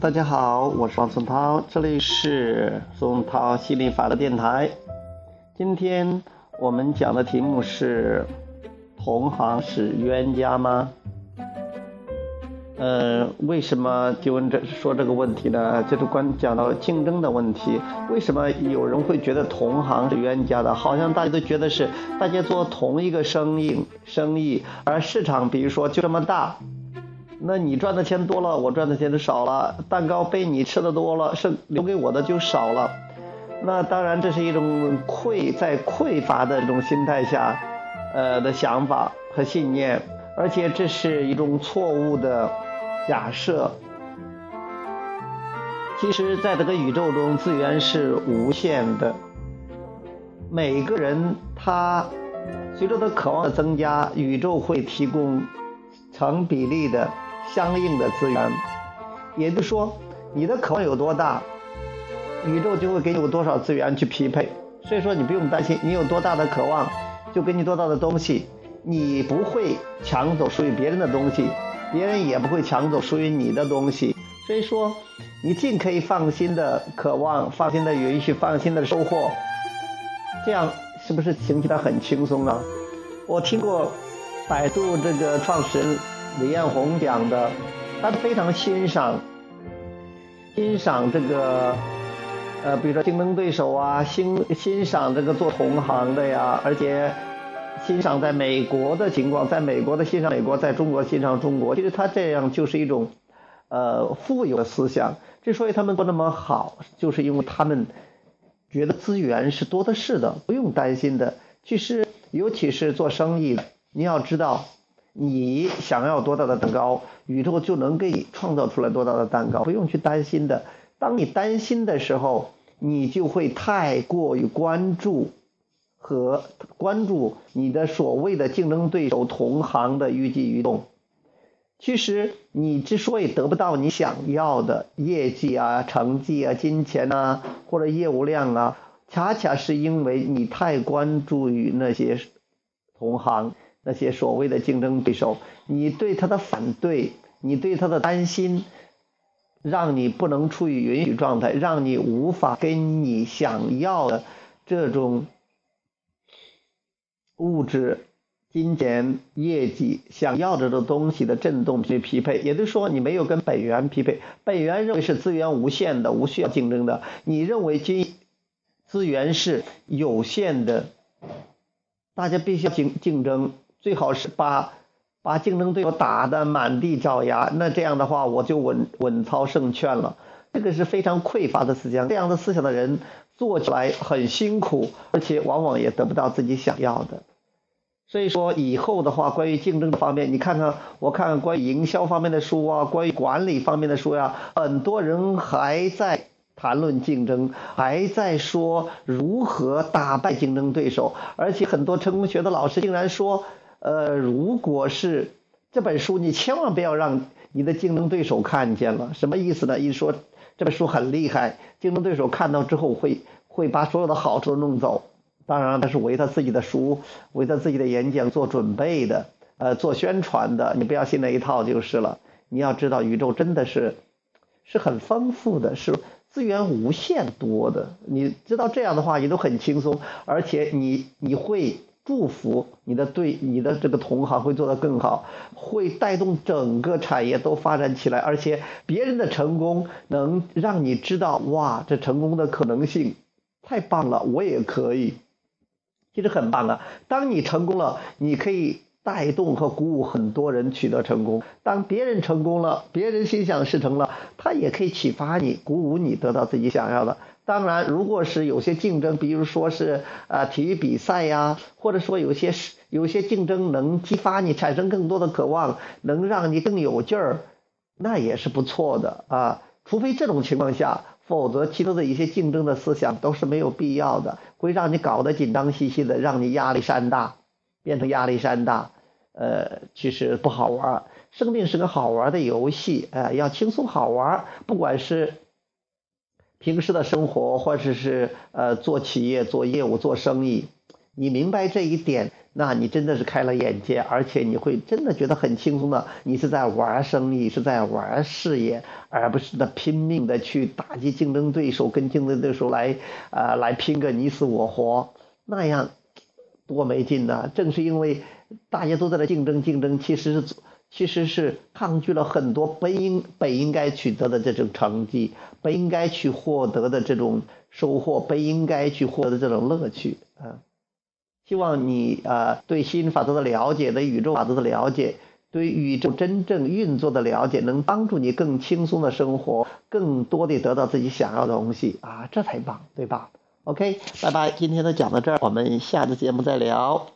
大家好，我是王松涛，这里是松涛心理法的电台。今天我们讲的题目是：同行是冤家吗？呃，为什么就问这说这个问题呢？就是关讲到竞争的问题。为什么有人会觉得同行是冤家的？好像大家都觉得是大家做同一个生意，生意，而市场比如说就这么大。那你赚的钱多了，我赚的钱就少了。蛋糕被你吃的多了，剩留给我的就少了。那当然，这是一种匮在匮乏的这种心态下，呃的想法和信念，而且这是一种错误的假设。其实，在这个宇宙中，资源是无限的。每个人他随着他渴望的增加，宇宙会提供成比例的。相应的资源，也就是说，你的渴望有多大，宇宙就会给你有多少资源去匹配。所以说，你不用担心，你有多大的渴望，就给你多大的东西，你不会抢走属于别人的东西，别人也不会抢走属于你的东西。所以说，你尽可以放心的渴望，放心的允许，放心的收获，这样是不是听起来很轻松啊？我听过百度这个创始人。李彦宏讲的，他非常欣赏欣赏这个呃，比如说竞争对手啊，欣欣赏这个做同行的呀，而且欣赏在美国的情况，在美国的欣赏美国，在中国欣赏中国。其实他这样就是一种呃富有的思想。之所以他们不那么好，就是因为他们觉得资源是多的是的，不用担心的。其实尤其是做生意，你要知道。你想要多大的蛋糕，宇宙就能给你创造出来多大的蛋糕，不用去担心的。当你担心的时候，你就会太过于关注和关注你的所谓的竞争对手、同行的预计移动。其实你之所以得不到你想要的业绩啊、成绩啊、金钱啊或者业务量啊，恰恰是因为你太关注于那些同行。那些所谓的竞争对手，你对他的反对，你对他的担心，让你不能处于允许状态，让你无法跟你想要的这种物质、金钱、业绩想要的这东西的振动去匹配。也就是说，你没有跟本源匹配。本源认为是资源无限的，无需要竞争的。你认为金资源是有限的，大家必须要竞竞争。最好是把把竞争对手打得满地找牙，那这样的话我就稳稳操胜券了。这个是非常匮乏的思想，这样的思想的人做起来很辛苦，而且往往也得不到自己想要的。所以说以后的话，关于竞争方面，你看看我看看关于营销方面的书啊，关于管理方面的书呀，很多人还在谈论竞争，还在说如何打败竞争对手，而且很多成功学的老师竟然说。呃，如果是这本书，你千万不要让你的竞争对手看见了。什么意思呢？一说这本书很厉害，竞争对手看到之后会会把所有的好处都弄走。当然，他是为他自己的书、为他自己的演讲做准备的，呃，做宣传的。你不要信那一套就是了。你要知道，宇宙真的是是很丰富的，是资源无限多的。你知道这样的话，你都很轻松，而且你你会。祝福你的对你的这个同行会做得更好，会带动整个产业都发展起来，而且别人的成功能让你知道，哇，这成功的可能性太棒了，我也可以，其实很棒啊。当你成功了，你可以带动和鼓舞很多人取得成功；当别人成功了，别人心想事成了，他也可以启发你、鼓舞你，得到自己想要的。当然，如果是有些竞争，比如说是啊体育比赛呀，或者说有些是有些竞争能激发你产生更多的渴望，能让你更有劲儿，那也是不错的啊。除非这种情况下，否则其他的一些竞争的思想都是没有必要的，会让你搞得紧张兮兮的，让你压力山大，变成压力山大。呃，其实不好玩。生命是个好玩的游戏，呃，要轻松好玩，不管是。平时的生活，或者是呃做企业、做业务、做生意，你明白这一点，那。你真的是开了眼界，而且你会真的觉得很轻松的，你是在玩生意，是在玩事业，而不是的拼命的去打击竞争对手，跟竞争对手来啊来拼个你死我活，那样多没劲呐！正是因为大家都在那竞争竞争，其实是其实是抗拒了很多本应本应该取得的这种成绩，本应该去获得的这种收获，本应该去获得的这种乐趣啊。希望你啊，对吸引法则的了解，对宇宙法则的了解，对宇宙真正运作的了解，能帮助你更轻松的生活，更多的得到自己想要的东西啊，这才棒，对吧？OK，拜拜，今天就讲到这儿，我们下次节目再聊。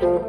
Bye.